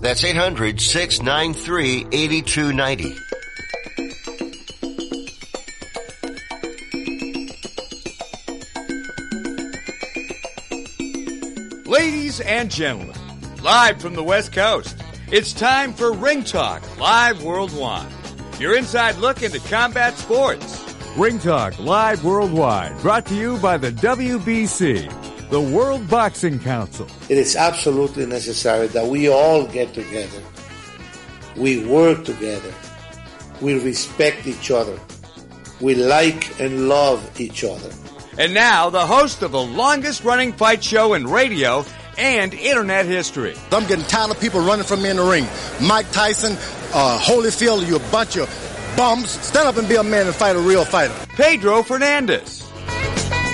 That's 800-693-8290. Ladies and gentlemen, live from the West Coast, it's time for Ring Talk Live Worldwide. Your inside look into combat sports. Ring Talk Live Worldwide, brought to you by the WBC, the World Boxing Council. It is absolutely necessary that we all get together. We work together. We respect each other. We like and love each other. And now, the host of the longest running fight show in radio and internet history. I'm getting tired of people running from me in the ring. Mike Tyson, uh, Holyfield, you a bunch of bums. Stand up and be a man and fight a real fighter. Pedro Fernandez.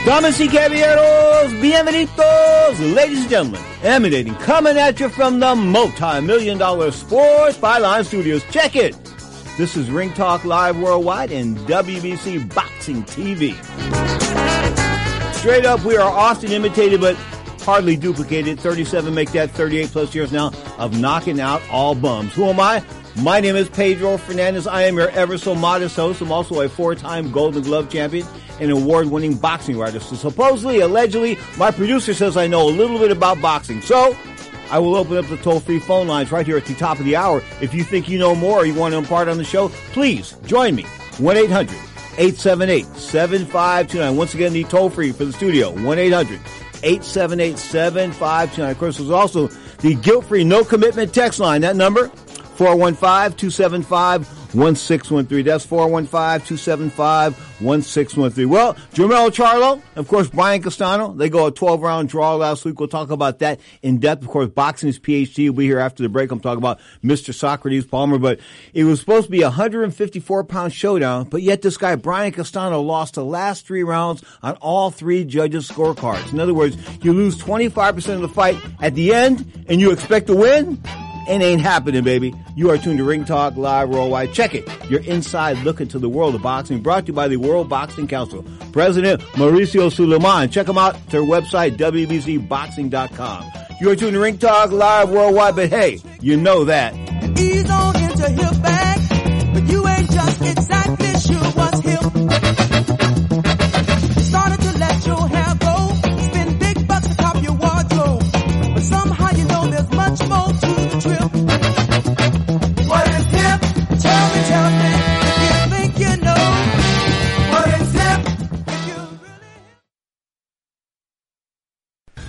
Damas y caballeros, bienvenidos, ladies and gentlemen, emanating, coming at you from the multi-million dollar Sports Byline Studios. Check it. This is Ring Talk Live Worldwide and WBC Boxing TV. Straight up, we are often imitated, but hardly duplicated. 37 make that 38 plus years now of knocking out all bums. Who am I? My name is Pedro Fernandez. I am your ever so modest host. I'm also a four-time Golden Glove champion and award-winning boxing writer. So supposedly, allegedly, my producer says I know a little bit about boxing. So I will open up the toll-free phone lines right here at the top of the hour. If you think you know more or you want to impart on the show, please join me. 1-800-878-7529. Once again, the toll-free for the studio. 1-800-878-7529. Of course, there's also the guilt-free no commitment text line. That number, 415-275-1613. That's 415-275-1613. Well, Jermell Charlo, of course, Brian Castano, they go a 12 round draw last week. We'll talk about that in depth. Of course, boxing is PhD. We'll be here after the break. I'm talking about Mr. Socrates Palmer, but it was supposed to be a 154 pound showdown, but yet this guy, Brian Castano, lost the last three rounds on all three judges' scorecards. In other words, you lose 25% of the fight at the end and you expect to win? It ain't happening, baby. You are tuned to Ring Talk Live Worldwide. Check it. Your inside look into the world of boxing brought to you by the World Boxing Council. President Mauricio Sulaiman. Check them out at their website, WBCBoxing.com. You are tuned to Ring Talk Live Worldwide, but hey, you know that. Ease on into back, but you ain't just exactly sure what's.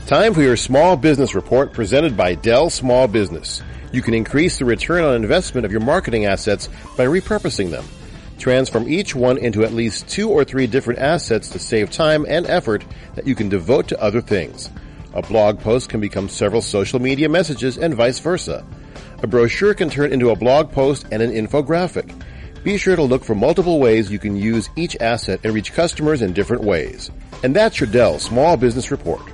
Time for your small business report presented by Dell Small Business. You can increase the return on investment of your marketing assets by repurposing them. Transform each one into at least two or three different assets to save time and effort that you can devote to other things. A blog post can become several social media messages and vice versa. A brochure can turn into a blog post and an infographic. Be sure to look for multiple ways you can use each asset and reach customers in different ways. And that's your Dell Small Business Report.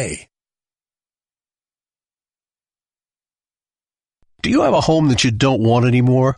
Do you have a home that you don't want anymore?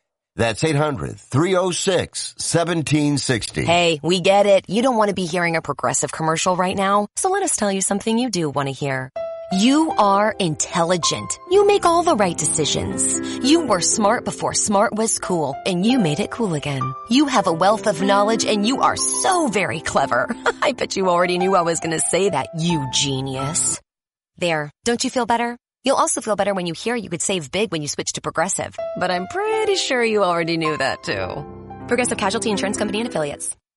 That's 800 306 1760. Hey, we get it. You don't want to be hearing a progressive commercial right now. So let us tell you something you do want to hear. You are intelligent. You make all the right decisions. You were smart before smart was cool, and you made it cool again. You have a wealth of knowledge, and you are so very clever. I bet you already knew I was going to say that, you genius. There, don't you feel better? You'll also feel better when you hear you could save big when you switch to Progressive. But I'm pretty sure you already knew that too. Progressive Casualty Insurance Company and Affiliates.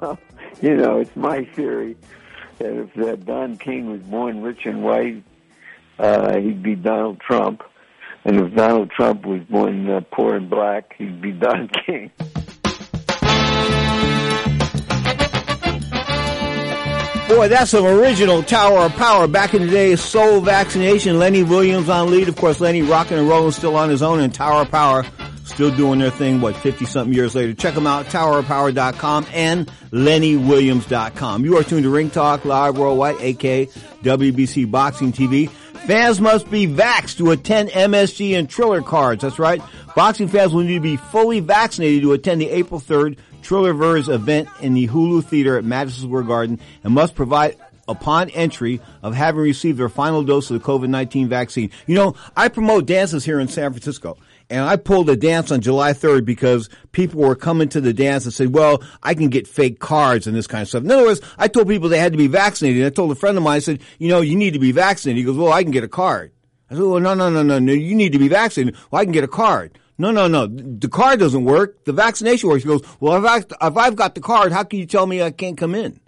you know, it's my theory that if uh, Don King was born rich and white, uh, he'd be Donald Trump. And if Donald Trump was born uh, poor and black, he'd be Don King. Boy, that's some original Tower of Power. Back in the day, soul vaccination. Lenny Williams on lead. Of course, Lenny rocking and rolling still on his own and Tower of Power still doing their thing, what, 50 something years later. Check them out, towerofpower.com and lennywilliams.com. You are tuned to Ring Talk Live Worldwide, aka WBC Boxing TV. Fans must be vaxxed to attend MSG and Triller cards. That's right. Boxing fans will need to be fully vaccinated to attend the April 3rd Trillerverse event in the Hulu Theater at Madison Square Garden and must provide upon entry of having received their final dose of the COVID-19 vaccine. You know, I promote dances here in San Francisco. And I pulled a dance on July 3rd because people were coming to the dance and said, well, I can get fake cards and this kind of stuff. In other words, I told people they had to be vaccinated. I told a friend of mine, I said, you know, you need to be vaccinated. He goes, well, I can get a card. I said, well, no, no, no, no, no, you need to be vaccinated. Well, I can get a card. No, no, no. The card doesn't work. The vaccination works. He goes, well, if, I, if I've got the card, how can you tell me I can't come in?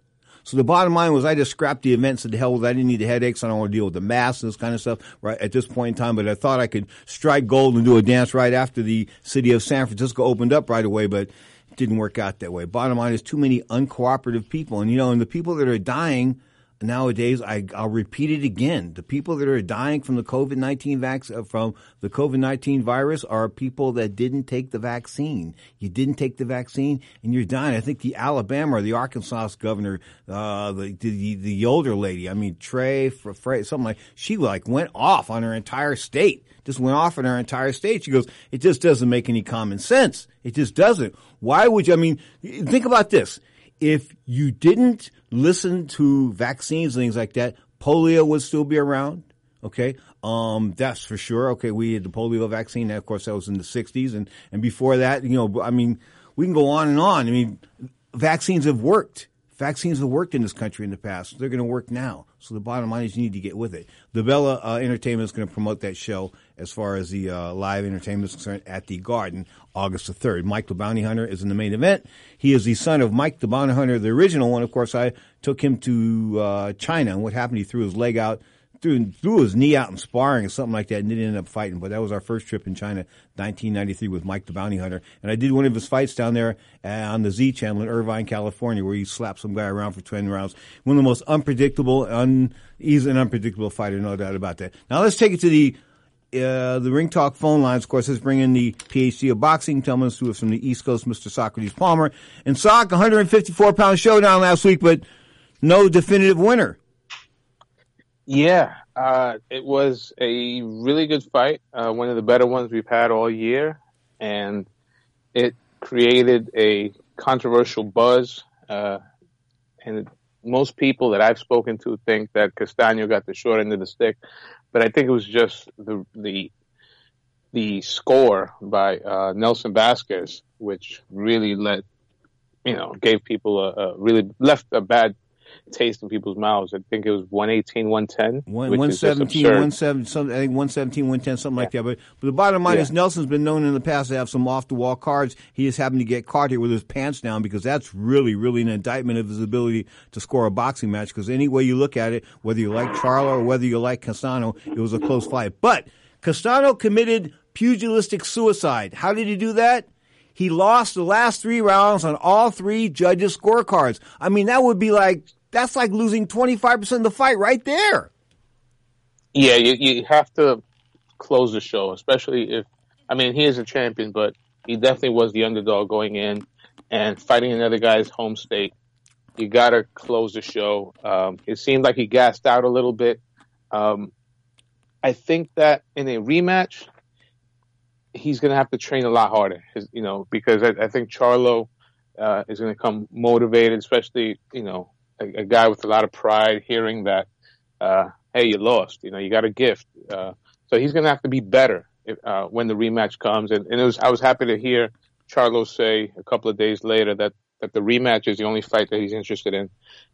So the bottom line was I just scrapped the event, said the hell with it. I didn't need the headaches. I don't want to deal with the masks and this kind of stuff right at this point in time. But I thought I could strike gold and do a dance right after the city of San Francisco opened up right away, but it didn't work out that way. Bottom line is too many uncooperative people. And you know, and the people that are dying nowadays, I, will repeat it again. The people that are dying from the COVID nineteen vac- uh, from the COVID nineteen virus are people that didn't take the vaccine. You didn't take the vaccine, and you're dying. I think the Alabama or the Arkansas governor, uh, the, the the older lady, I mean Trey, Frey, something like she like went off on her entire state. Just went off on her entire state. She goes, it just doesn't make any common sense. It just doesn't. Why would you? I mean, think about this if you didn't listen to vaccines and things like that, polio would still be around. Okay. Um, that's for sure. Okay. We had the polio vaccine. Of course, that was in the sixties. And, and before that, you know, I mean, we can go on and on. I mean, vaccines have worked. Vaccines have worked in this country in the past. They're going to work now. So the bottom line is you need to get with it. The Bella uh, Entertainment is going to promote that show as far as the uh, live entertainment is concerned at the Garden August the 3rd. Mike the Bounty Hunter is in the main event. He is the son of Mike the Bounty Hunter, the original one. Of course, I took him to uh, China, and what happened, he threw his leg out threw, threw his knee out in sparring or something like that and didn't end up fighting. But that was our first trip in China, 1993 with Mike the Bounty Hunter. And I did one of his fights down there uh, on the Z channel in Irvine, California, where he slapped some guy around for 20 rounds. One of the most unpredictable, un, he's an unpredictable fighter, no doubt about that. Now let's take it to the uh, the Ring Talk phone lines, of course, let's bring in the PhD of boxing, Telman Stewart from the East Coast, Mr. Socrates Palmer. And Sock, 154 pound showdown last week, but no definitive winner. Yeah, uh, it was a really good fight, uh, one of the better ones we've had all year, and it created a controversial buzz. Uh, and most people that I've spoken to think that Castano got the short end of the stick, but I think it was just the the the score by uh, Nelson Vasquez, which really let you know gave people a, a really left a bad taste in people's mouths. I think it was 118, 110. One, 117, is 117, some, I think 117, 110, something like that. But, but the bottom line Yeah. is Nelson's been known in the past to have some off the wall cards. He just happened to get caught here with his pants down because that's really, really an indictment of his ability to score a boxing match. Because any way you look at it, whether you like Charlo or whether you like Castano, it was a close fight. But Castano committed pugilistic suicide. How did he do that? He lost the last three rounds on all three judges' scorecards. I mean, that would be like, that's like losing 25% of the fight right there. Yeah, you, you have to close the show, especially if, I mean, he is a champion, but he definitely was the underdog going in and fighting another guy's home state. You got to close the show. Um, it seemed like he gassed out a little bit. Um, I think that in a rematch, he's going to have to train a lot harder, you know, because I, I think Charlo uh, is going to come motivated, especially, you know, a, a guy with a lot of pride hearing that, uh, hey, you lost, you know, you got a gift. Uh, so he's going to have to be better if, uh, when the rematch comes. And, and it was, I was happy to hear Charlo say a couple of days later that, that the rematch is the only fight that he's interested in.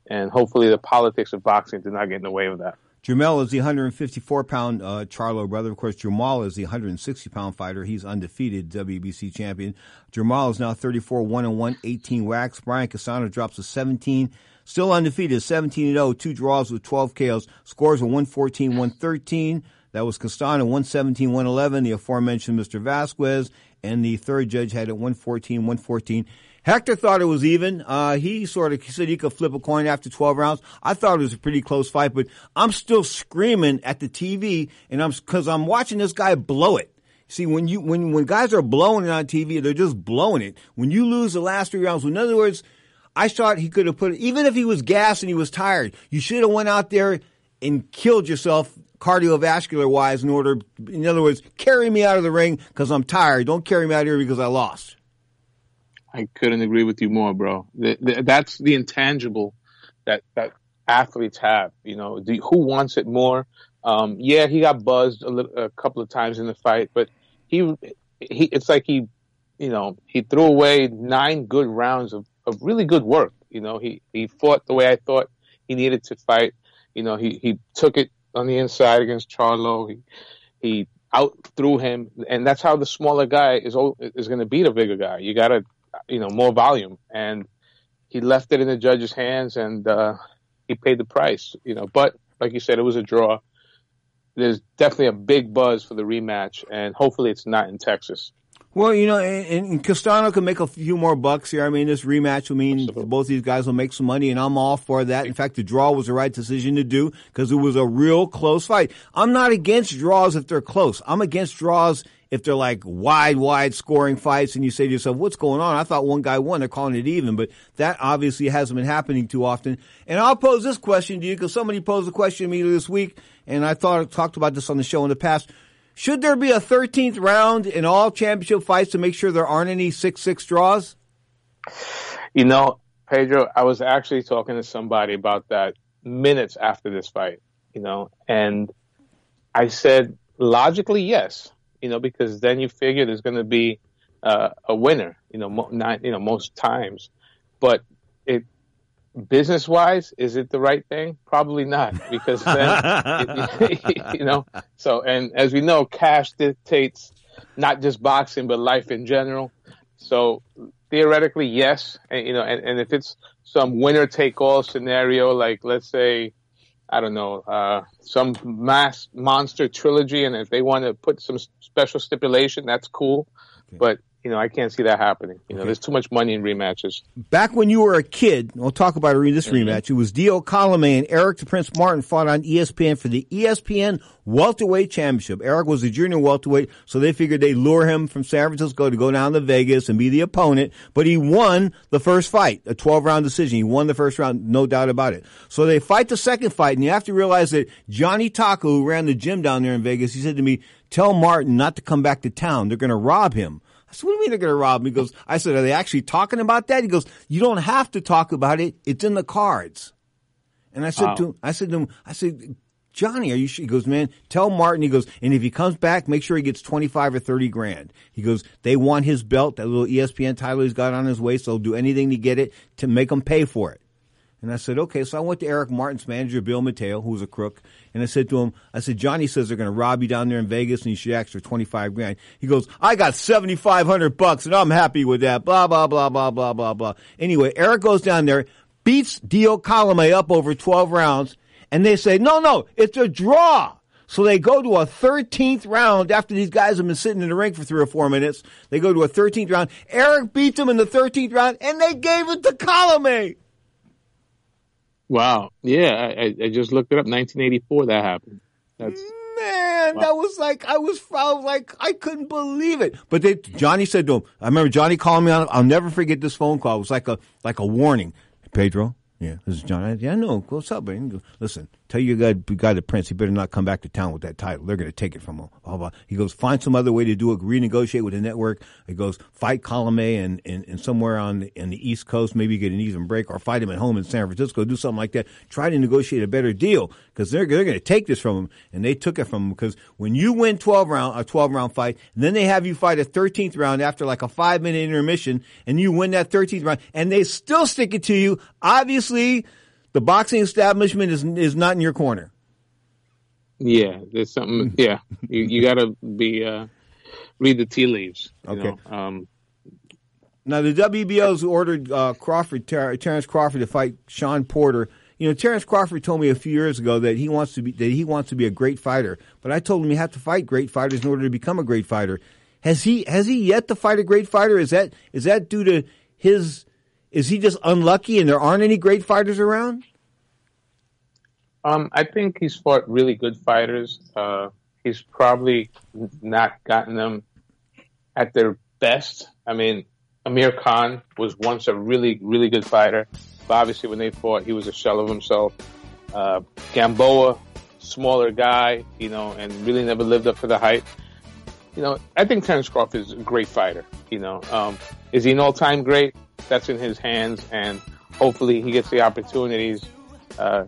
And hopefully the politics of boxing do not get in the way of that. Jermell is the 154 pound uh, Charlo brother. Of course, Jamal is the 160 pound fighter. He's undefeated WBC champion. Jamal is now 34 1 1, 18 whacks. Brian Castano drops to 17, still undefeated, 17 and 0, two draws with 12 KOs. Scores are 114 113. That was Castano 117 111. The aforementioned Mr. Vasquez and the third judge had it 114 114. Hector thought it was even. Uh, he sort of said he could flip a coin after 12 rounds. I thought it was a pretty close fight, but I'm still screaming at the TV and I'm, cause I'm watching this guy blow it. See, when you, when, when guys are blowing it on TV, they're just blowing it. When you lose the last three rounds, in other words, I thought he could have put even if he was gassed and he was tired, you should have went out there and killed yourself cardiovascular wise in order, in other words, carry me out of the ring because I'm tired. Don't carry me out here because I lost. I couldn't agree with you more, bro. The, the, that's the intangible that that athletes have. You know, the, who wants it more? Um, yeah, he got buzzed a, little, a couple of times in the fight, but he he it's like he, you know, he threw away nine good rounds of, of really good work. You know, he he fought the way I thought he needed to fight. You know, he he took it on the inside against Charlo. He he out threw him, and that's how the smaller guy is is going to beat a bigger guy. You got to, you know, more volume, and he left it in the judge's hands, and uh, he paid the price. You know, but like you said, it was a draw. There's definitely a big buzz for the rematch, and hopefully it's not in Texas. Well, you know, and, and Castano can make a few more bucks here. I mean, this rematch will mean both these guys will make some money, and I'm all for that. In fact, the draw was the right decision to do because it was a real close fight. I'm not against draws if they're close. I'm against draws if they're like wide, wide scoring fights, and you say to yourself, "What's going on?" I thought one guy won. They're calling it even, but that obviously hasn't been happening too often. And I'll pose this question to you because somebody posed a question to me this week, and I thought I talked about this on the show in the past. Should there be a 13th round in all championship fights to make sure there aren't any 6-6 draws? You know, Pedro, I was actually talking to somebody about that minutes after this fight, you know, and I said, logically, yes, you know, because then you figure there's going to be uh, a winner, you know, mo- not, you know, most times. But it, business wise, is it the right thing? Probably not, because then, you know, so, and as we know, cash dictates not just boxing, but life in general. So theoretically, yes. And, you know, and, and if it's some winner take all scenario, like let's say, I don't know, uh, some mass monster trilogy, and if they want to put some special stipulation, that's cool. But you know, I can't see that happening. You know, Okay. there's too much money in rematches. Back when you were a kid, we'll talk about this mm-hmm. rematch. It was Dio Colomé and Eric the Prince Martin fought on ESPN for the ESPN welterweight championship. Eric was a junior welterweight, so they figured they'd lure him from San Francisco to go down to Vegas and be the opponent. But he won the first fight, a 12 round decision. He won the first round, no doubt about it. So they fight the second fight, and you have to realize that Johnny Tocco, who ran the gym down there in Vegas, he said to me, tell Martin not to come back to town. They're going to rob him. I said, what do you mean they're going to rob me? He goes, I said, are they actually talking about that? He goes, you don't have to talk about it. It's in the cards. And I said Wow. to him, I said to him, I said, Johnny, are you sure? He goes, man, tell Martin. He goes, and if he comes back, make sure he gets 25 or 30 grand. He goes, they want his belt, that little ESPN title he's got on his waist. They'll do anything to get it to make him pay for it. And I said, okay. So I went to Eric Martin's manager, Bill Mateo, who's a crook, and I said to him, I said, Johnny says they're going to rob you down there in Vegas and you should ask for 25 grand. He goes, I got 7,500 bucks and I'm happy with that. Blah, blah, blah, blah, blah, blah, blah. Anyway, Eric goes down there, beats Dio Colomé up over 12 rounds, and they say, no, no, it's a draw. So they go to a 13th round after these guys have been sitting in the ring for three or four minutes. They go to a 13th round. Eric beats them in the 13th round and they gave it to Colomé. Wow. Yeah, I, I- just looked it up. 1984, that happened. That's Man, that was like I was, I was like I couldn't believe it. But they, Johnny said to him, I remember Johnny calling me on. I'll never forget this phone call. It was like a like a warning. Pedro, yeah, this is Johnny. Yeah, I know. What's up, man? Listen, tell your guy, guy the prince, he better not come back to town with that title. They're going to take it from him. Blah, blah. He goes, find some other way to do it. Renegotiate with the network. He goes, fight Colomé and, and, and somewhere on the, in the East Coast, maybe get an even break, or fight him at home in San Francisco. Do something like that. Try to negotiate a better deal because they're they're going to take this from him, and they took it from him because when you win twelve round a twelve round fight, then they have you fight a thirteenth round after like a five minute intermission, and you win that thirteenth round, and they still stick it to you. Obviously, the boxing establishment is is not in your corner. yeah. There's something. Yeah, you you got to be uh, read the tea leaves. Okay. Um, Now the WBO's ordered uh, Crawford, Ter- Terence Crawford, to fight Shawn Porter. You know, Terence Crawford told me a few years ago that he wants to be that he wants to be a great fighter. But I told him you have to fight great fighters in order to become a great fighter. Has he has he yet to fight a great fighter? Is that is that due to his? Is he just unlucky and there aren't any great fighters around? Um, I think he's fought really good fighters. Uh, he's probably not gotten them at their best. I mean, Amir Khan was once a really, really good fighter, but obviously when they fought, he was a shell of himself. Uh, Gamboa, smaller guy, you know, and really never lived up to the hype. You know, I think Terence Crawford is a great fighter. You know, um, is he an all-time great? That's in his hands, and hopefully he gets the opportunities uh,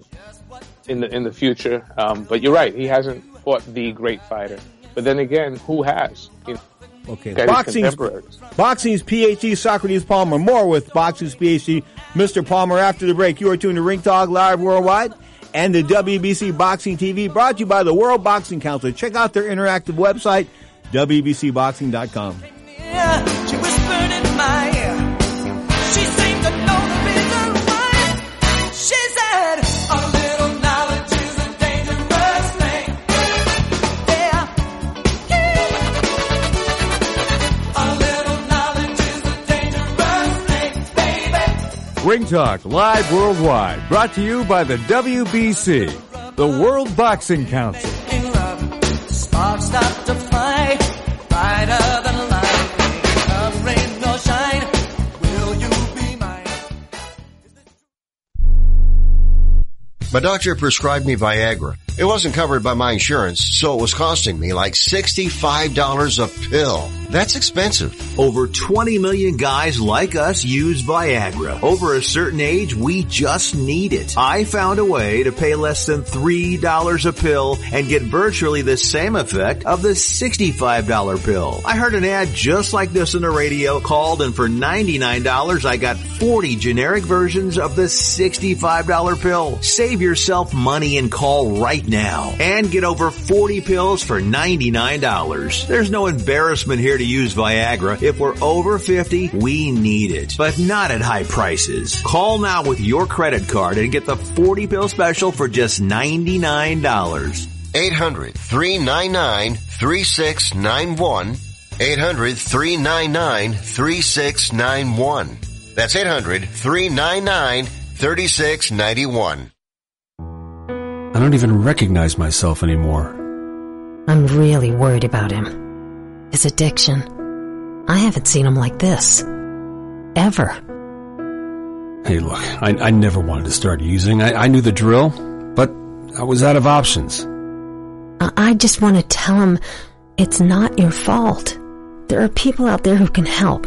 in the in the future. Um, but you're right; he hasn't fought the great fighter. But then again, who has? You know, Okay, boxing's contemporaries. boxing's PhD Socrates Palmer. More with boxing's PhD Mr. Palmer after the break. You are tuned to Ring Talk Live Worldwide and the WBC Boxing TV, brought to you by the World Boxing Council. Check out their interactive website, WBCBoxing.com. Ring Talk Live Worldwide, brought to you by the WBC, the World Boxing Council. My doctor prescribed me Viagra. It wasn't covered by my insurance, so it was costing me like $65 a pill. That's expensive. Over 20 million guys like us use Viagra. Over a certain age, we just need it. I found a way to pay less than $3 a pill and get virtually the same effect of the $65 pill. I heard an ad just like this on the radio, called and for $99 I got 40 generic versions of the $65 pill. Save yourself money and call right now and get over 40 pills for $99. There's no embarrassment here to use Viagra. If we're over 50, we need it, but not at high prices. Call now with your credit card and get the 40 pill special for just $99. 800-399-3691. 800-399-3691. That's 800-399-3691. I don't even recognize myself anymore. I'm really worried about him. His addiction. I haven't seen him like this. Ever. Hey, look, I, I never wanted to start using. I, I knew the drill, but I was out of options. I, I just want to tell him it's not your fault. There are people out there who can help.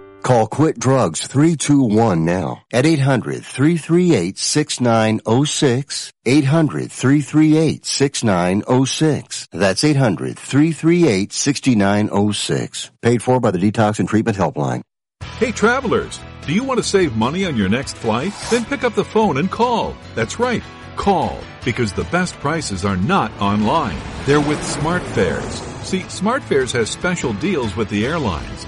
Call Quit Drugs 321 now at 800-338-6906. 800-338-6906. That's 800-338-6906. Paid for by the Detox and Treatment Helpline. Hey travelers, do you want to save money on your next flight? Then pick up the phone and call. That's right, call, because the best prices are not online. They're with SmartFares. See, SmartFares has special deals with the airlines.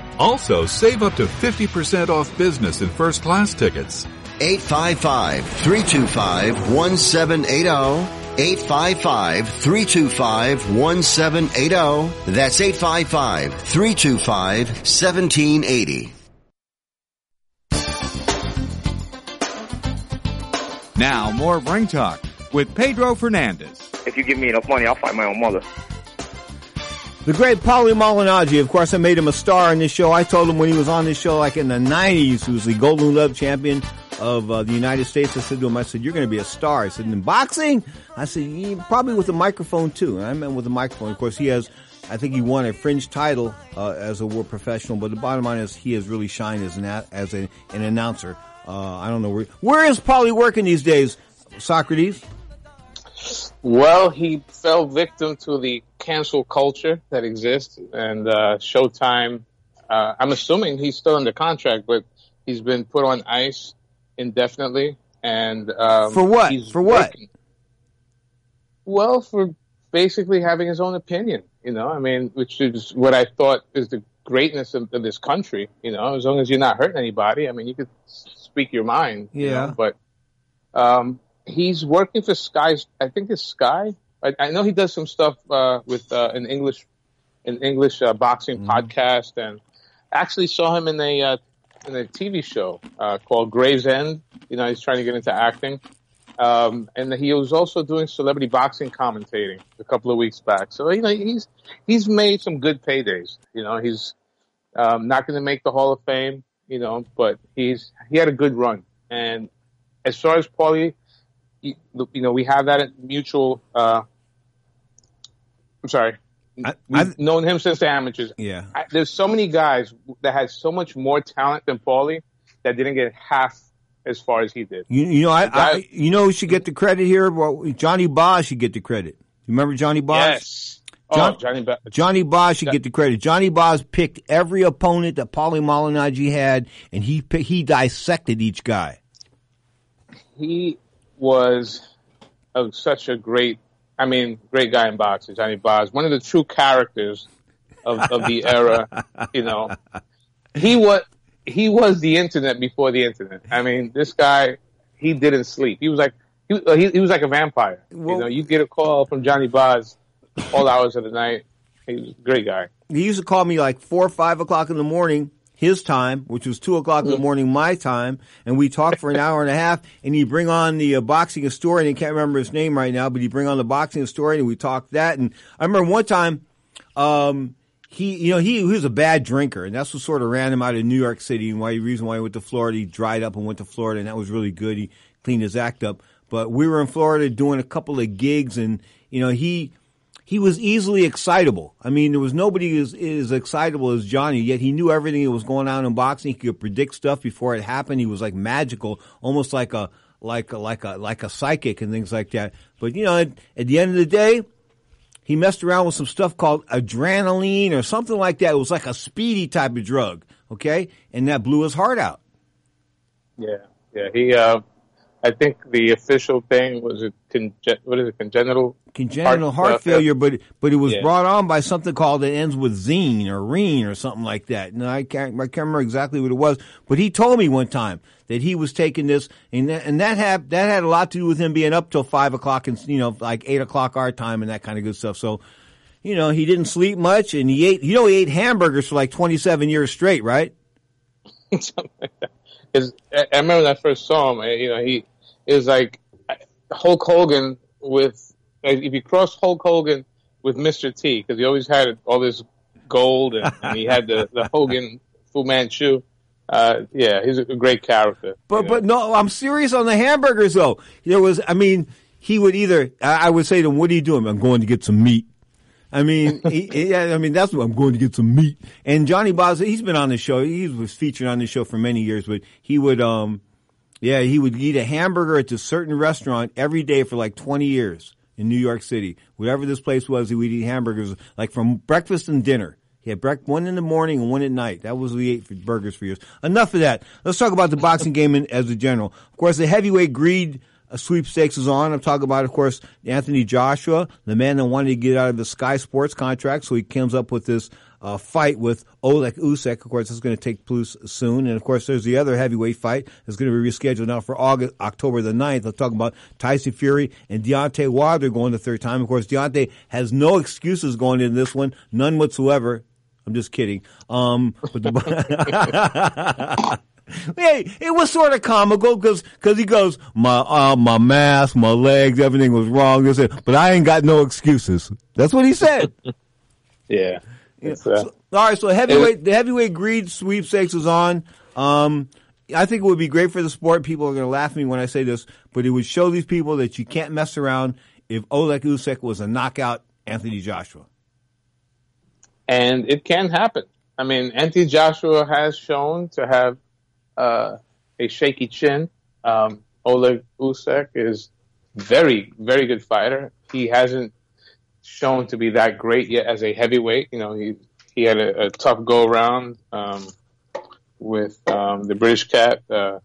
Also, save up to 50% off business and first class tickets. 855-325-1780. 855-325-1780. That's 855-325-1780. Now, more of Ring Talk with Pedro Fernandez. If you give me enough money, I'll find my own mother. The great Paulie Malignaggi, of course, I made him a star in this show. I told him when he was on this show, like in the 90s, he was the Golden Glove champion of uh, the United States. I said to him, I said, you're going to be a star. I said, in boxing? I said, yeah, probably with a microphone too. And I meant with a microphone. Of course, he has, I think he won a fringe title uh, as a world professional, but the bottom line is he has really shined as an, as a, an announcer. Uh, I don't know where, where is Paulie working these days, Socrates? Well, he fell victim to the cancel culture that exists, and uh, Showtime. Uh, I'm assuming he's still under contract, but he's been put on ice indefinitely. And um, for what? For what? Working. Well, for basically having his own opinion. You know, I mean, which is what I thought is the greatness of, of this country. You know, as long as you're not hurting anybody, I mean, you could speak your mind. Yeah. You know, but um, he's working for Sky. I think it's Sky. I, I know he does some stuff uh, with uh, an English, an English uh, boxing Mm-hmm. podcast, and actually saw him in a uh, in a TV show uh, called Gravesend. You know, he's trying to get into acting, um, and he was also doing celebrity boxing commentating a couple of weeks back. So you know, he's he's made some good paydays. You know, he's um, not going to make the Hall of Fame. You know, but he's he had a good run, and as far as Paulie you know, we have that mutual. Uh, I'm sorry. We've known him since the amateurs. Yeah. I, there's so many guys that had so much more talent than Paulie that didn't get half as far as he did. You, you know, I, I, you know, who should get the credit here. Well, Johnny Bos should get the credit. You remember Johnny Bos? Yes. John- oh, Johnny. Ba- Johnny Bos should get the credit. Johnny Bos picked every opponent that Paulie Malignaggi had, and he he dissected each guy. he was a, such a great, I mean, great guy in boxing, Johnny Bos. One of the true characters of, of the era. You know, he was he was the internet before the internet. I mean, this guy, he didn't sleep. He was like he uh, he, he was like a vampire. you know, you get a call from Johnny Bos all hours of the night. He was a great guy. He used to call me like four or five o'clock in the morning, his time, which was two o'clock in the morning my time, and we talked for an hour and a half. And he'd bring on the uh, boxing historian. I can't remember his name right now, but he'd bring on the boxing historian, and we talked that. And I remember one time, um, he, you know, he, he was a bad drinker, and that's what sort of ran him out of New York City, and why the reason why he went to Florida. He dried up and went to Florida, and that was really good. He cleaned his act up. but we were in Florida doing a couple of gigs, and you know he he was easily excitable. I mean, there was nobody as, as excitable as Johnny, yet he knew everything that was going on in boxing. He could predict stuff before it happened. He was like magical, almost like a like a, like a like a psychic and things like that. But you know, at, at the end of the day, he messed around with some stuff called adrenaline or something like that. It was like a speedy type of drug, okay, and that blew his heart out. Yeah, yeah. He, uh, I think the official thing was it conge- what is it, congenital congenital heart, uh, failure, but but it was Yeah. brought on by something called it ends with zine or reen or something like that. No, I can't I can't remember exactly what it was, but he told me one time that he was taking this, and that, and that had that had a lot to do with him being up till five o'clock and you know like eight o'clock our time and that kind of good stuff. So. You know, he didn't sleep much, and he ate. You know, he ate hamburgers for like twenty-seven years straight, right? Because I I remember when I first saw him, you know, he is like Hulk Hogan with if you cross Hulk Hogan with Mr. T, because he always had all this gold and, and he had the, the Hogan Fu Manchu. Uh, yeah, he's a great character. But but no, I'm serious on the hamburgers though. There was, I mean, he would either I I would say to him, "What are you doing?" I'm going to get some meat. I mean, he, he- I mean that's what I'm going to get some meat. And Johnny Bos, he's been on the show. He was featured on the show for many years, but he would, um, yeah, he would eat a hamburger at this certain restaurant every day for like 20 years in New York City. Whatever this place was, he would eat hamburgers like from breakfast and dinner. He had break- one in the morning and one at night. That was what he ate for burgers for years. Enough of that. Let's talk about the boxing game in, as a general. Of course, the heavyweight greed uh, sweepstakes is on. I'm talking about, of course, Anthony Joshua, the man that wanted to get out of the Sky Sports contract, so he comes up with this uh, fight with Oleg Usyk. Of course, it's going to take place soon. And of course, there's the other heavyweight fight that's going to be rescheduled now for August, October the 9th. I'm talking about Tyson Fury and Deontay Wilder going the third time. Of course, Deontay has no excuses going into this one, none whatsoever. I'm just kidding. Um, hey, it was sort of comical because cause he goes, my uh, my mask, my legs, everything was wrong. But I ain't got no excuses. That's what he said. Yeah. Uh, So- all right, so heavyweight, the heavyweight greed sweepstakes is on. Um, I think it would be great for the sport. People are going to laugh at me when I say this, but it would show these people that you can't mess around if Oleg Usyk was a knockout Anthony Joshua. and it can happen. I mean, Anthony Joshua has shown to have uh, a shaky chin. Um, Oleg Usyk is very, very good fighter. He hasn't shown to be that great yet as a heavyweight. You know, he he had a, a tough go around um, with um, the British cat. Uh,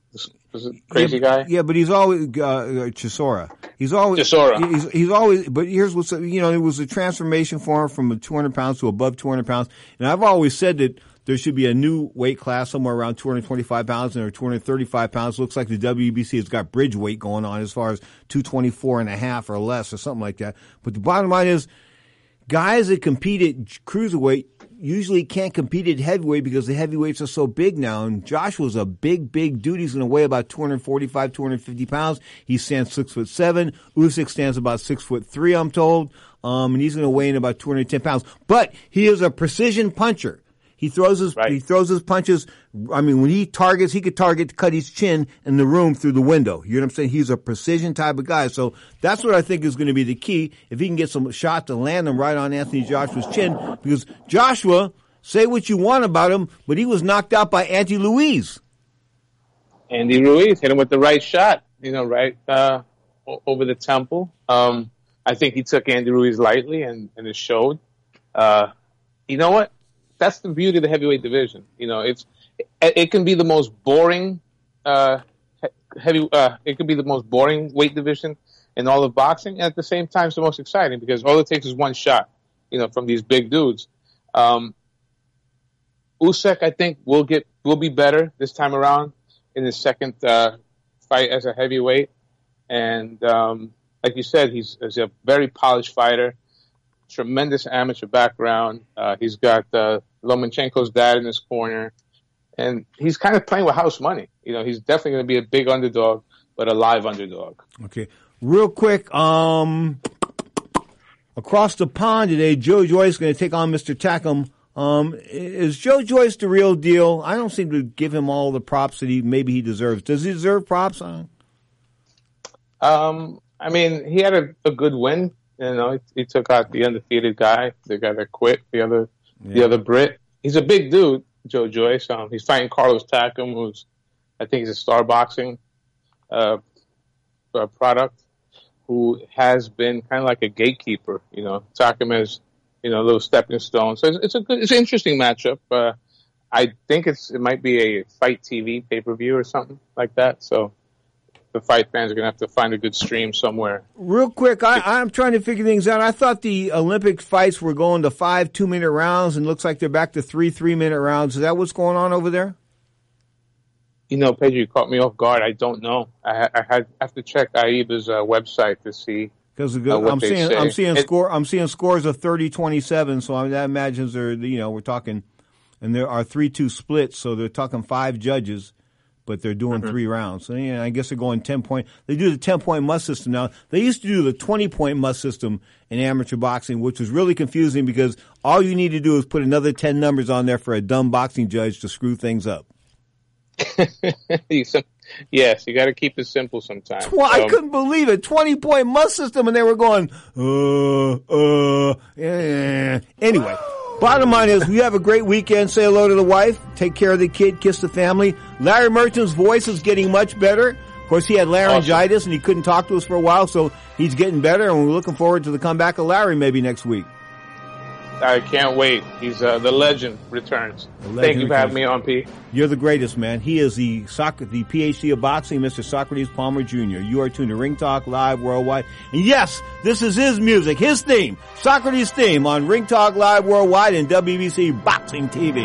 crazy yeah, guy. Yeah, but he's always uh, uh, Chisora. He's always Chisora. He's, he's always. But here's what's you know it was a transformation for him from 200 pounds to above 200 pounds. And I've always said that there should be a new weight class somewhere around 225 pounds or 235 pounds. Looks like the WBC has got bridge weight going on as far as 224 and a half or less or something like that. But the bottom line is, guys that compete at cruiserweight usually can't compete at heavyweight because the heavyweights are so big now. And Joshua's a big, big dude. He's going to weigh about 245, 250 pounds. He stands six foot seven. Usyk stands about six foot three, I'm told. Um, and he's going to weigh in about 210 pounds. But he is a precision puncher. He throws his he throws his punches. I mean, when he targets, he could target cut his chin in the room through the window. You know what I'm saying? He's a precision type of guy. So that's what I think is going to be the key. If he can get some shot to land them right on Anthony Joshua's chin, because Joshua, say what you want about him, but he was knocked out by Andy Ruiz. Andy Ruiz hit him with the right shot, you know, right uh, over the temple. Um, I think he took Andy Ruiz lightly, and, and it showed. Uh, you know what? That's the beauty of the heavyweight division. You know, it's it, it can be the most boring uh, heavy. Uh, it could be the most boring weight division in all of boxing, and at the same time, it's the most exciting because all it takes is one shot. You know, from these big dudes. Um, Usyk, I think, will get will be better this time around in his second uh, fight as a heavyweight. And um, like you said, he's, he's a very polished fighter, tremendous amateur background. Uh, he's got uh, Lomachenko's dad in his corner, and he's kind of playing with house money. You know, he's definitely going to be a big underdog, but a live underdog. Okay. Real quick, um, across the pond today, Joe Joyce is going to take on Mr. Takam. Um, is Joe Joyce the real deal? I don't seem to give him all the props that he maybe he deserves. Does he deserve props? Um, I mean, he had a, a good win. You know, he, he took out the undefeated guy, the guy that quit, the other, the other Brit. He's a big dude, Joe Joyce. Um, he's fighting Carlos Takam, who's, I think he's a star boxing, uh, uh, product, who has been kind of like a gatekeeper. You know, Takam has, you know, a little stepping stone. So it's, it's a good, it's an interesting matchup. Uh, I think it's, it might be a fight TV pay per view or something like that. So the fight fans are going to have to find a good stream somewhere. Real quick, I, I'm trying to figure things out. I thought the Olympic fights were going to five two minute rounds, and looks like they're back to three three minute rounds. Is that what's going on over there? You know, Pedro, you caught me off guard. I don't know. I, I had I have to check AIBA's uh, website to see Because uh, I'm seeing say. I'm seeing It- score I'm seeing scores of 30-27, so I, that imagines they're you know we're talking, and there are three two splits, so they're talking five judges, but they're doing Mm-hmm. three rounds. So yeah, I guess they're going ten point. They do the ten point must system now. They used to do the twenty point must system in amateur boxing, which was really confusing because all you need to do is put another ten numbers on there for a dumb boxing judge to screw things up. Yes, you got to keep it simple sometimes. Well, I Um, couldn't believe it. 20 point must system, and they were going, uh, uh, yeah. Anyway, bottom line is, we have a great weekend. Say hello to the wife, take care of the kid, kiss the family. Larry Merchant's voice is getting much better. Of course, he had laryngitis and he couldn't talk to us for a while, so he's getting better, and we're looking forward to the comeback of Larry maybe next week. I can't wait. He's uh, the legend returns. legend Thank you for having me on, P. You're the greatest, man. He is the Soc- the PhD of boxing, Mr. Socrates Palmer Jr. You are tuned to Ring Talk Live Worldwide. And yes, this is his music, his theme, Socrates' theme on Ring Talk Live Worldwide and WBC Boxing TV.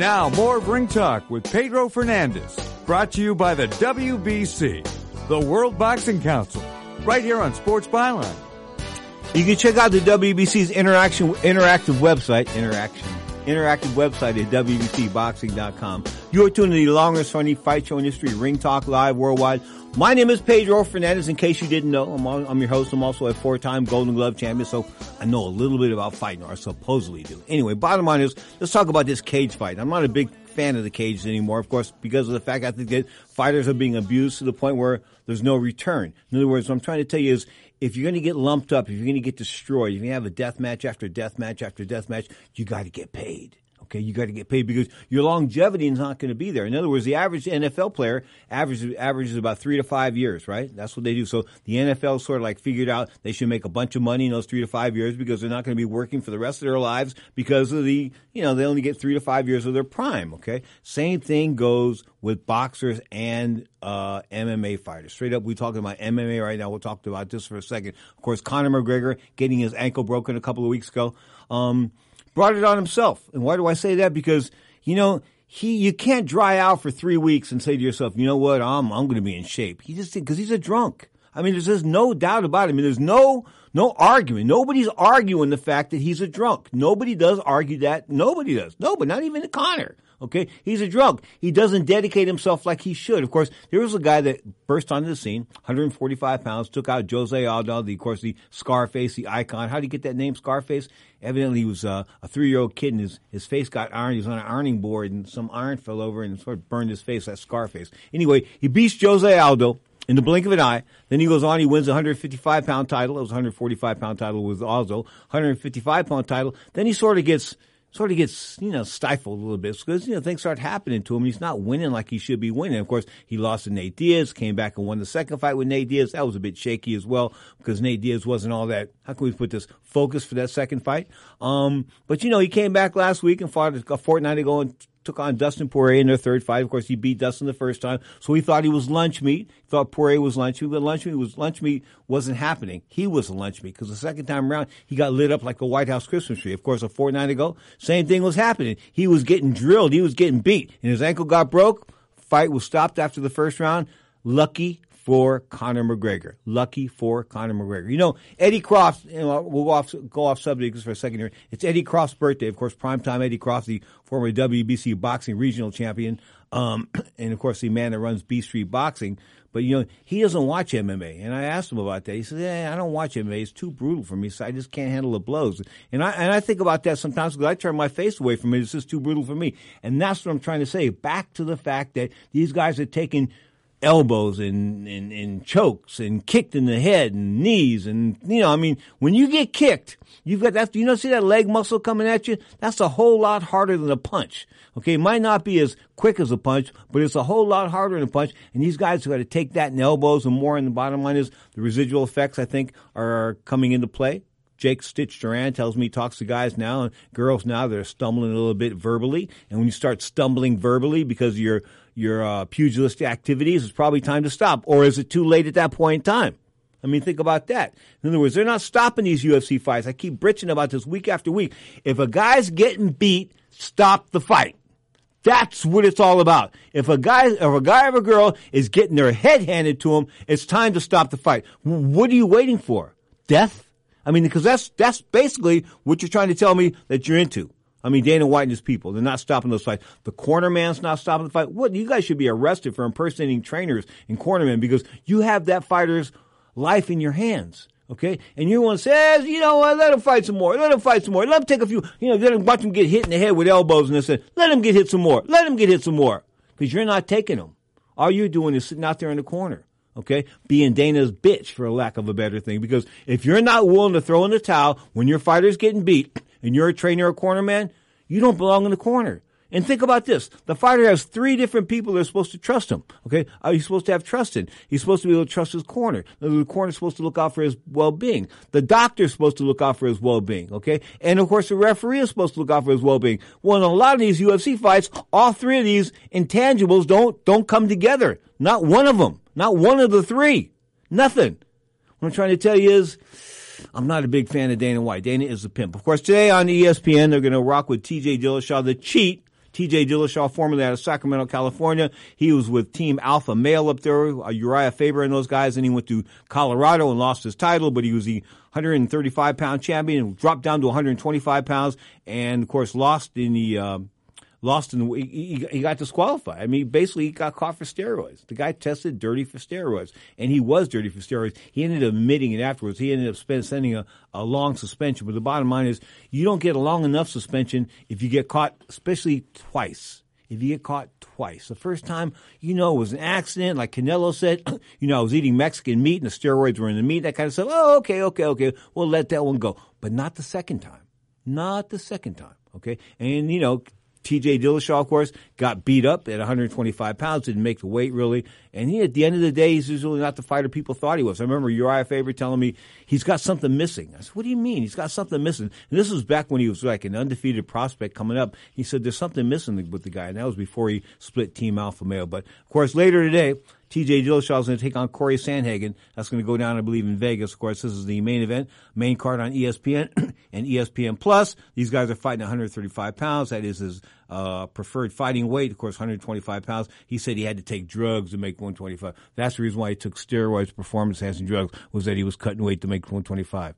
Now, more Ring Talk with Pedro Fernandez. Brought to you by the WBC, the World Boxing Council. Right here on Sports Byline. You can check out the WBC's interaction interactive website, interaction, interactive website at WBCBoxing.com. You are tuning to the longest running fight show in history, Ring Talk Live Worldwide. My name is Pedro Fernandez. In case you didn't know, I'm, on, I'm your host. I'm also a four-time Golden Glove champion, so I know a little bit about fighting, or I supposedly do. Anyway, bottom line is, let's talk about this cage fight. I'm not a big fan of the cages anymore, of course, because of the fact I think that fighters are being abused to the point where there's no return. In other words, what I'm trying to tell you is, if you're going to get lumped up, if you're going to get destroyed, if you have a death match after death match after death match, you got to get paid. Okay, you got to get paid because your longevity is not going to be there. In other words, the average NFL player averages averages about three to five years, right? That's what they do. So the NFL sort of like figured out they should make a bunch of money in those three to five years because they're not going to be working for the rest of their lives because of the you know they only get three to five years of their prime. Okay, same thing goes with boxers and uh, MMA fighters. Straight up, we're talking about MMA right now. We'll talk about this for a second. Of course, Conor McGregor getting his ankle broken a couple of weeks ago. Um, brought it on himself. And why do I say that? Because, you know, he, you can't dry out for three weeks and say to yourself, you know what, I'm, I'm going to be in shape. He just, cause he's a drunk. I mean, there's just no doubt about it. I mean, there's no, no argument. Nobody's arguing the fact that he's a drunk. Nobody does argue that. Nobody does. Nobody, not even Conor. Okay, he's a drunk. He doesn't dedicate himself like he should. Of course, there was a guy that burst onto the scene, 145 pounds, took out Jose Aldo, the, of course, the Scarface, the icon. How did he get that name, Scarface? Evidently, he was uh, a three-year-old kid, and his, his face got ironed. He was on an ironing board, and some iron fell over and sort of burned his face. That Scarface. Anyway, he beats Jose Aldo in the blink of an eye. Then he goes on, he wins a 155 pound title. It was a 145 pound title with Aldo, 155 pound title. Then he sort of gets sort of gets, you know, stifled a little bit because, you know, things start happening to him. He's not winning like he should be winning. Of course, he lost to Nate Diaz, came back and won the second fight with Nate Diaz. That was a bit shaky as well because Nate Diaz wasn't all that, how can we put this, focus for that second fight. Um, but, you know, he came back last week and fought a fortnight ago and took on Dustin Poirier in their third fight. Of course, he beat Dustin the first time, so he thought he was lunch meat. He thought Poirier was lunch meat, but lunch meat was lunch meat wasn't happening. He was lunch meat because the second time around he got lit up like a White House Christmas tree. Of course, a fortnight ago, same thing was happening. He was getting drilled. He was getting beat, and his ankle got broke. Fight was stopped after the first round. Lucky for Conor McGregor. Lucky for Conor McGregor. You know, Eddie Croft, you know, we'll go off, go off subject just for a second here. It's Eddie Croft's birthday. Of course, primetime Eddie Croft, the former WBC boxing regional champion, um, and of course, the man that runs B Street Boxing. But, you know, he doesn't watch MMA. And I asked him about that. He said, yeah, I don't watch MMA. It's too brutal for me, so I just can't handle the blows. And I, and I think about that sometimes because I turn my face away from it. It's just too brutal for me. And that's what I'm trying to say. Back to the fact that these guys are taking – elbows and, and, and chokes and kicked in the head and knees and you know I mean when you get kicked you've got that you know see that leg muscle coming at you? That's a whole lot harder than a punch. Okay it might not be as quick as a punch but it's a whole lot harder than a punch. And these guys have got to take that in elbows and more and the bottom line is the residual effects I think are coming into play. Jake Stitch Duran tells me he talks to guys now and girls now that are stumbling a little bit verbally. And when you start stumbling verbally because your your uh, pugilistic activities, it's probably time to stop. Or is it too late at that point in time? I mean, think about that. In other words, they're not stopping these UFC fights. I keep bitching about this week after week. If a guy's getting beat, stop the fight. That's what it's all about. If a guy, if a guy or a girl is getting their head handed to him, it's time to stop the fight. What are you waiting for? Death? I mean, because that's that's basically what you're trying to tell me that you're into. I mean, Dana White and his people, they're not stopping those fights. The corner man's not stopping the fight. What? You guys should be arrested for impersonating trainers and cornermen because you have that fighter's life in your hands. Okay? And you want to say, you know what, let him fight some more. Let him fight some more. Let him take a few, you know, let him watch him get hit in the head with elbows and they this. Let him get hit some more. Let him get hit some more. Because you're not taking him. All you're doing is sitting out there in the corner okay? Being Dana's bitch, for lack of a better thing. Because if you're not willing to throw in the towel when your fighter's getting beat and you're a trainer or a corner man, you don't belong in the corner. And think about this. The fighter has three different people that are supposed to trust him. Okay. Uh, he's supposed to have trust in. He's supposed to be able to trust his corner. The corner's supposed to look out for his well-being. The doctor's supposed to look out for his well-being. Okay. And of course, the referee is supposed to look out for his well-being. Well, in a lot of these UFC fights, all three of these intangibles don't, don't come together. Not one of them. Not one of the three. Nothing. What I'm trying to tell you is, I'm not a big fan of Dana White. Dana is a pimp. Of course, today on ESPN, they're going to rock with TJ Dillashaw, the cheat. TJ Dillashaw, formerly out of Sacramento, California. He was with Team Alpha Male up there, uh, Uriah Faber and those guys. And he went to Colorado and lost his title, but he was the 135 pound champion and dropped down to 125 pounds. And of course, lost in the, um, lost in the, he, he- got disqualified. I mean, basically he got caught for steroids. The guy tested dirty for steroids and he was dirty for steroids. He ended up admitting it afterwards. He ended up spend, sending a, a long suspension. But the bottom line is you don't get a long enough suspension if you get caught, especially twice. If you get caught twice. The first time, you know, it was an accident, like Canelo said, you know, I was eating Mexican meat and the steroids were in the meat, that kind of stuff. Oh, okay, okay, okay. We'll let that one go. But not the second time. Not the second time. Okay. And, you know, TJ Dillashaw, of course, got beat up at 125 pounds, didn't make the weight really. And he, at the end of the day, he's usually not the fighter people thought he was. I remember Uriah Faber telling me he's got something missing. I said, what do you mean? He's got something missing. And this was back when he was like an undefeated prospect coming up. He said there's something missing with the guy. And that was before he split Team Alpha Male. But of course, later today, TJ Dillashaw is going to take on Corey Sandhagen. That's going to go down, I believe, in Vegas. Of course, this is the main event, main card on ESPN and ESPN Plus. These guys are fighting 135 pounds. That is his uh, preferred fighting weight. Of course, 125 pounds. He said he had to take drugs to make 125. That's the reason why he took steroids, performance enhancing drugs, was that he was cutting weight to make 125.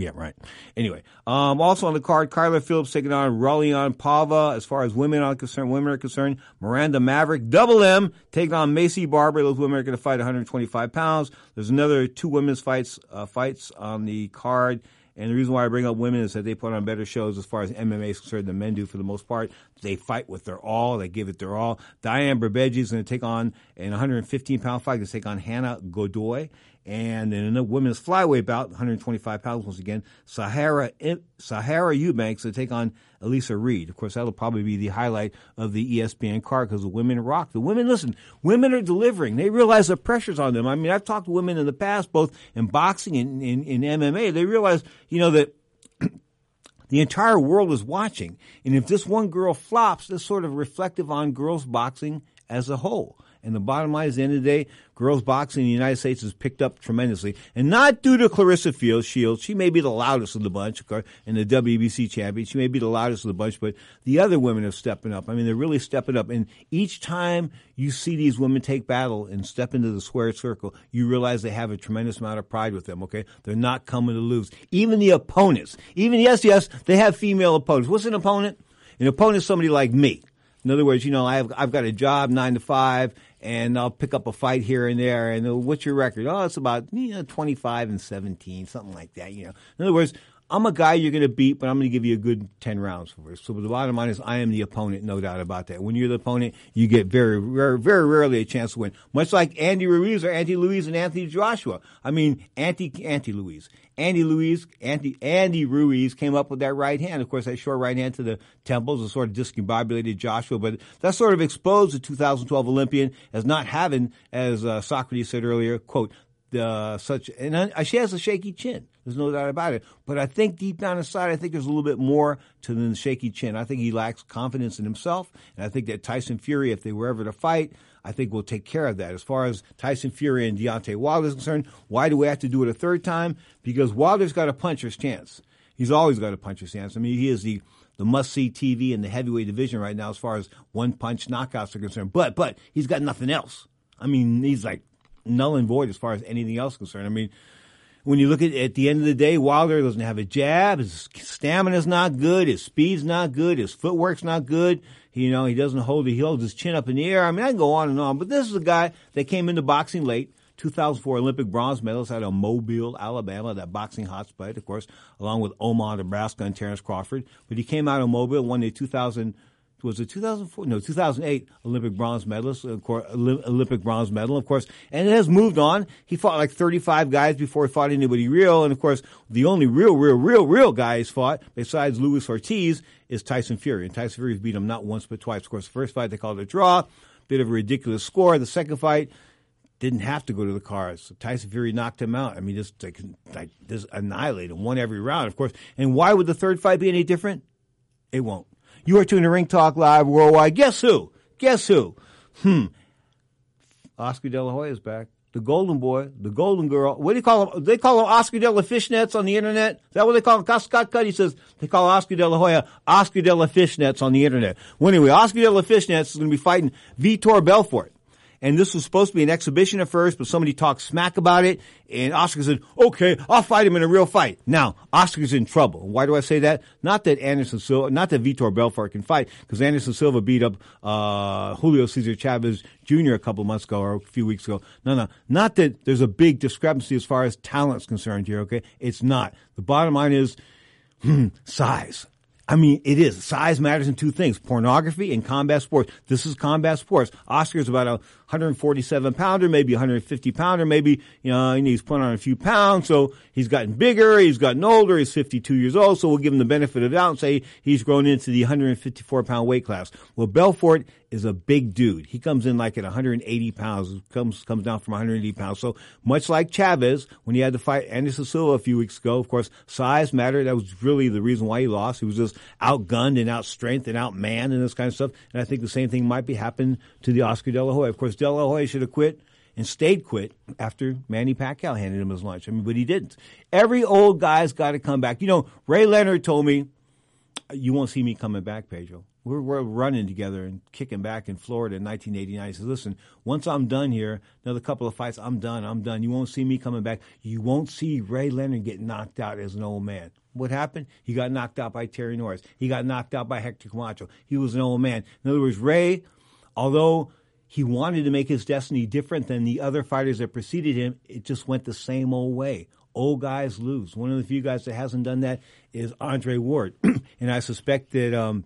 Yeah, right. Anyway, um, also on the card, Kyler Phillips taking on Raulian Paiva. As far as women are concerned, women are concerned. Miranda Maverick, double M, taking on Maycee Barber. Those women are going to fight 125 pounds. There's another two women's fights uh, fights on the card. And the reason why I bring up women is that they put on better shows as far as MMA is concerned than men do for the most part. They fight with their all. They give it their all. Diane Berbeji is going to take on an 115 pound fight to take on Hannah Goldy. And in a women's flyweight bout, 125 pounds once again, Sijara Sijara Eubanks to take on Elisa Reed. Of course, that'll probably be the highlight of the ESPN card because the women rock. The women, listen, women are delivering. They realize the pressure's on them. I mean, I've talked to women in the past, both in boxing and in, in MMA. They realize, you know, that the entire world is watching. And if this one girl flops, that's sort of reflective on girls boxing as a whole. And the bottom line is, the end of the day, girls boxing in the United States has picked up tremendously. And not due to Claressa Fields, Shields. She may be the loudest of the bunch, of course, and the WBC champion. She may be the loudest of the bunch, but the other women are stepping up. I mean, they're really stepping up. And each time you see these women take battle and step into the square circle, you realize they have a tremendous amount of pride with them, okay? They're not coming to lose. Even the opponents, even, yes, yes, they have female opponents. What's an opponent? An opponent is somebody like me. In other words, you know, I've, I've got a job, nine to five, and I'll pick up a fight here and there. And what's your record? Oh, it's about you know 25 and 17, something like that. You know, in other words, I'm a guy you're going to beat, but I'm going to give you a good 10 rounds for it. So the bottom line is I am the opponent, no doubt about that. When you're the opponent, you get very, very, very rarely a chance to win. Much like Andy Ruiz or Andy Louise and Anthony Joshua. I mean, Andy, Andy Louise. Andy Louise, Andy, Andy Ruiz came up with that right hand. Of course, that short right hand to the temples is sort of discombobulated Joshua, but that sort of exposed the 2012 Olympian as not having, as uh, Socrates said earlier, quote, the such and uh, she has a shaky chin. There's no doubt about it. But I think deep down inside, I think there's a little bit more to the shaky chin. I think he lacks confidence in himself, and I think that Tyson Fury, if they were ever to fight, I think will take care of that. As far as Tyson Fury and Deontay Wilder is concerned, why do we have to do it a third time? Because Wilder's got a puncher's chance. He's always got a puncher's chance. I mean, he is the the must see TV in the heavyweight division right now as far as one punch knockouts are concerned. But but he's got nothing else. I mean, he's like null and void as far as anything else concerned. I mean, when you look at at the end of the day, Wilder doesn't have a jab. His stamina's not good. His speed's not good. His footwork's not good. You know, he doesn't hold. He holds his chin up in the air. I mean, I can go on and on. But this is a guy that came into boxing late. 2004 Olympic bronze medalist out of Mobile, Alabama, that boxing hotspot, of course, along with Omaha, Nebraska, and Terrence Crawford. But he came out of Mobile, won the 2000 was a 2004? No, 2008 Olympic bronze medalist, of course, Olympic bronze medal, of course, and it has moved on. He fought like 35 guys before he fought anybody real, and of course, the only real, real, real, real guy he's fought besides Luis Ortiz is Tyson Fury, and Tyson Fury's beat him not once but twice. Of course, the first fight they called it a draw, bit of a ridiculous score. The second fight didn't have to go to the cards. So Tyson Fury knocked him out. I mean, just like, like just annihilated him, won every round, of course. And why would the third fight be any different? It won't. You are tuning to Ring Talk Live Worldwide. Guess who? Guess who? Hmm. Oscar De La Hoya is back. The golden boy, the golden girl. What do you call him? They call him Oscar De La Fishnets on the internet. Is that what they call him? Scott Cuddy says they call Oscar De La Hoya Oscar De La Fishnets on the internet. Well, anyway, Oscar De La Fishnets is going to be fighting Vitor Belfort and this was supposed to be an exhibition at first, but somebody talked smack about it, and Oscar said, okay, I'll fight him in a real fight. Now, Oscar's in trouble. Why do I say that? Not that Anderson Silva, not that Vitor Belfort can fight, because Anderson Silva beat up, uh, Julio Cesar Chavez Jr. a couple months ago or a few weeks ago. No, no. Not that there's a big discrepancy as far as talent's concerned here, okay? It's not. The bottom line is, hmm, size. I mean, it is. Size matters in two things pornography and combat sports. This is combat sports. Oscar's about a 147 pounder, maybe 150 pounder, maybe, you know, he's put on a few pounds. So he's gotten bigger, he's gotten older, he's 52 years old. So we'll give him the benefit of the doubt and say he's grown into the 154 pound weight class. Well, Belfort is a big dude. He comes in like at 180 pounds, comes, comes down from 180 pounds. So much like Chavez, when he had to fight Anderson Silva a few weeks ago, of course, size mattered. That was really the reason why he lost. He was just outgunned and outstrengthed and outmanned and this kind of stuff. And I think the same thing might be happening to the Oscar De La Hoya. Of course, De La should have quit and stayed quit after Manny Pacquiao handed him his lunch. I mean, but he didn't. Every old guy's got to come back. You know, Ray Leonard told me, "You won't see me coming back, Pedro." We're, we're running together and kicking back in Florida in 1989. He says, "Listen, once I'm done here, another couple of fights, I'm done. I'm done. You won't see me coming back. You won't see Ray Leonard get knocked out as an old man." What happened? He got knocked out by Terry Norris. He got knocked out by Hector Camacho. He was an old man. In other words, Ray, although he wanted to make his destiny different than the other fighters that preceded him. It just went the same old way. Old guys lose. One of the few guys that hasn't done that is Andre Ward, and I suspect that um,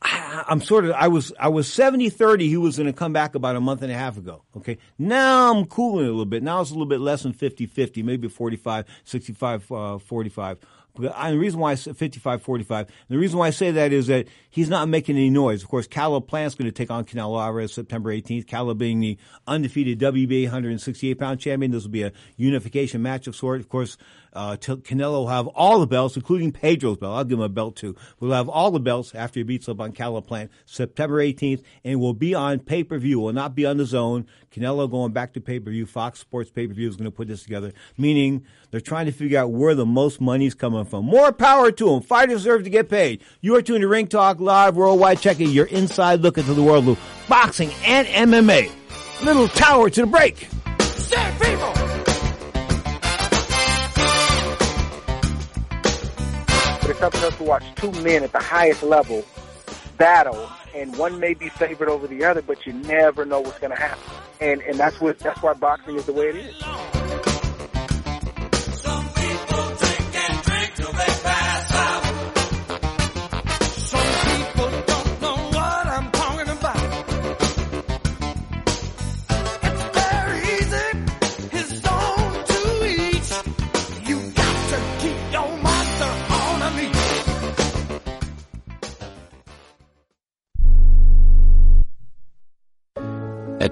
I, am sort of I was I was 70-30. He was going to come back about a month and a half ago. Okay, now I'm cooling a little bit. Now it's a little bit less than 50-50, maybe 45, 65, uh, 45. And the reason why I say 55 45, the reason why I say that is that he's not making any noise. Of course, Caleb Plant's going to take on Canelo Alvarez September 18th. Caleb being the undefeated WBA 168 pound champion. This will be a unification match of sort. Of course, uh, Canelo will have all the belts, including Pedro's belt. I'll give him a belt too. We'll have all the belts after he beats up on Caleb Plant September 18th, and will be on pay per view. Will not be on the zone. Canelo going back to pay per view. Fox Sports pay per view is going to put this together, meaning they're trying to figure out where the most money is coming from. More power to them. Fighters deserve to get paid. You are tuned to Ring Talk Live Worldwide, checking your inside look into the world of boxing and MMA. Little tower to the break. Stand people! But it's something else to watch two men at the highest level battle, and one may be favored over the other, but you never know what's going to happen. And and that's what that's why boxing is the way it is.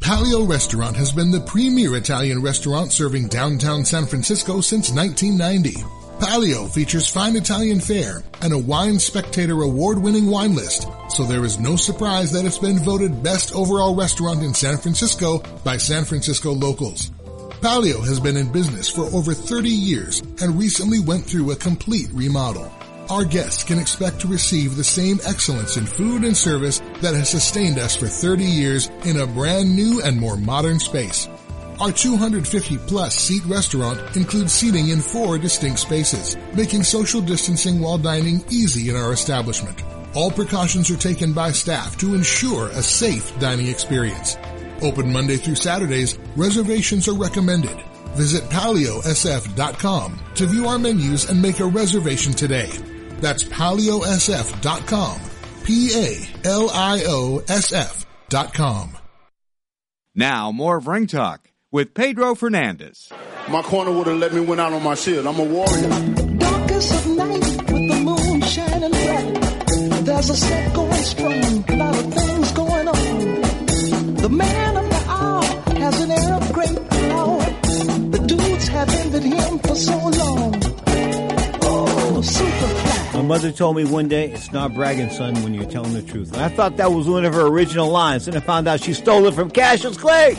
Palio Restaurant has been the premier Italian restaurant serving downtown San Francisco since 1990. Palio features fine Italian fare and a Wine Spectator award-winning wine list, so there is no surprise that it's been voted best overall restaurant in San Francisco by San Francisco locals. Palio has been in business for over 30 years and recently went through a complete remodel. Our guests can expect to receive the same excellence in food and service that has sustained us for 30 years in a brand new and more modern space. Our 250 plus seat restaurant includes seating in four distinct spaces, making social distancing while dining easy in our establishment. All precautions are taken by staff to ensure a safe dining experience. Open Monday through Saturdays, reservations are recommended. Visit paliosf.com to view our menus and make a reservation today. That's paliosf.com. P-A-L-I-O-S-F dot com. Now, more of Ring Talk with Pedro Fernandez. My corner would have let me win out on my shield. I'm a warrior. Darkest of night with the moon shining bright. There's a set going strong, a lot of things mother told me one day, it's not bragging, son, when you're telling the truth. And I thought that was one of her original lines. Then I found out she stole it from Cassius Clay.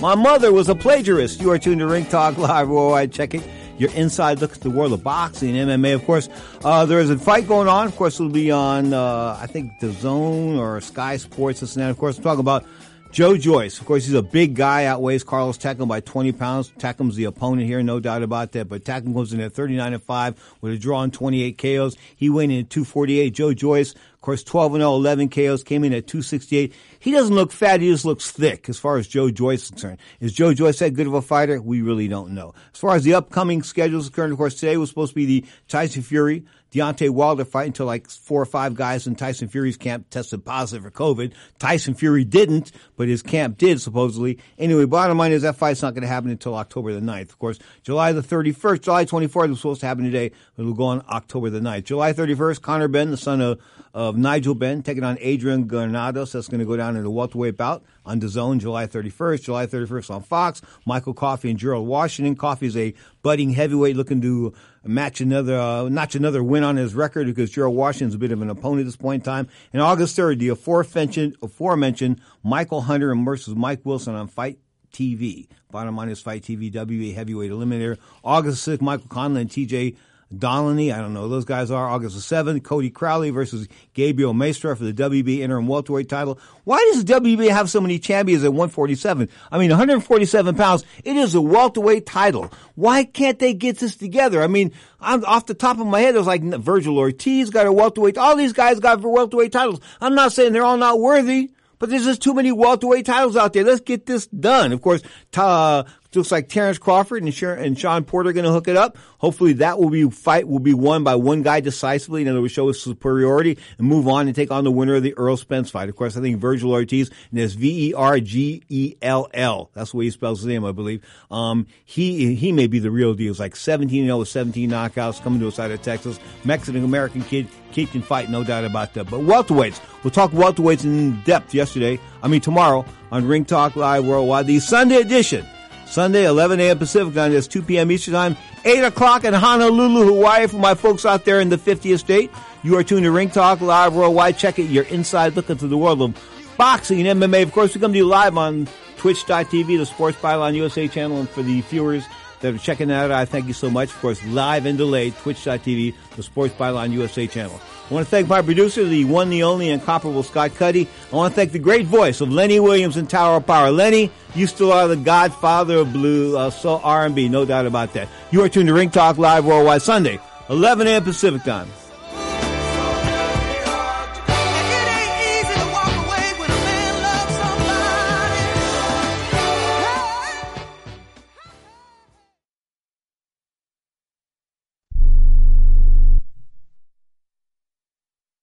My mother was a plagiarist. You are tuned to Ring Talk Live Worldwide. Check it. Your inside look at the world of boxing and MMA. Of course, uh, there is a fight going on. Of course, it'll be on, uh, I think, the Zone or Sky Sports. This and that. Of course, we're talking about Joe Joyce. Of course, he's a big guy, outweighs Carlos Takam by 20 pounds. Takam's the opponent here, no doubt about that. But Takam goes in at 39 and 5 with a draw on 28 KOs. He went in at 248. Joe Joyce, of course, 12 and 0, 11 KOs, came in at 268. He doesn't look fat, he just looks thick as far as Joe Joyce is concerned. Is Joe Joyce that good of a fighter? We really don't know. As far as the upcoming schedule is concerned, of course, today was supposed to be the Tyson Fury Deontay Wilder fight until like four or five guys in Tyson Fury's camp tested positive for COVID. Tyson Fury didn't, but his camp did supposedly. Anyway, bottom line is that fight's not going to happen until October the 9th. Of course, July the 31st, July 24th was supposed to happen today, but it'll go on October the 9th. July 31st, Conor Benn, the son of, of Nigel Benn, taking on Adrian Granados. That's going to go down in the welterweight bout on the zone July 31st. July 31st on Fox. Michael Coffie and Gerald Washington. Coffie is a budding heavyweight looking to match another, uh, notch another win on his record because Gerald Washington's a bit of an opponent at this point in time. And August 3rd, the aforementioned, aforementioned Michael Hunter versus Mike Wilson on Fight TV. Bottom line is Fight TV, WA Heavyweight Eliminator. August 6th, Michael Conlan and TJ Donnelly, I don't know who those guys are. August the 7th, Cody Crowley versus Gabriel Maestre for the WB interim welterweight title. Why does the WB have so many champions at 147? I mean, 147 pounds. It is a welterweight title. Why can't they get this together? I mean, I'm off the top of my head, was like Vergil Ortiz got a welterweight. All these guys got welterweight titles. I'm not saying they're all not worthy. But there's just too many welterweight titles out there. Let's get this done. Of course, uh, looks like Terrence Crawford and, and Shawn Porter are going to hook it up. Hopefully, that will be fight will be won by one guy decisively. In other words, show his superiority and move on and take on the winner of the Errol Spence fight. Of course, I think Vergil Ortiz and there's V E R G E L L. That's the way he spells his name, I believe. Um, he he may be the real deal. It's like 17 0 with 17 knockouts coming to a side of Texas. Mexican American kid, kid can fight, no doubt about that. But welterweights, we'll talk welterweights in depth yesterday. I mean tomorrow on Ring Talk Live Worldwide, the Sunday edition. Sunday, 11 a.m. Pacific time. That's 2 p.m. Eastern time. 8 o'clock in Honolulu, Hawaii for my folks out there in the 50th state. You are tuned to Ring Talk Live Worldwide. Check it, your inside look into the world of boxing and MMA. Of course, we come to you live on twitch.tv, the Sports Byline USA channel, and for the viewers that are checking that out, I thank you so much. Of course, live and delayed, twitch.tv, the Sports Byline USA channel. I want to thank my producer, the one, the only, incomparable Scott Cuddy. I want to thank the great voice of Lenny Williams in Tower of Power. Lenny, you still are the godfather of blue, uh, soul R&B, no doubt about that. You are tuned to Ring Talk Live Worldwide Sunday, 11 a.m. Pacific Time.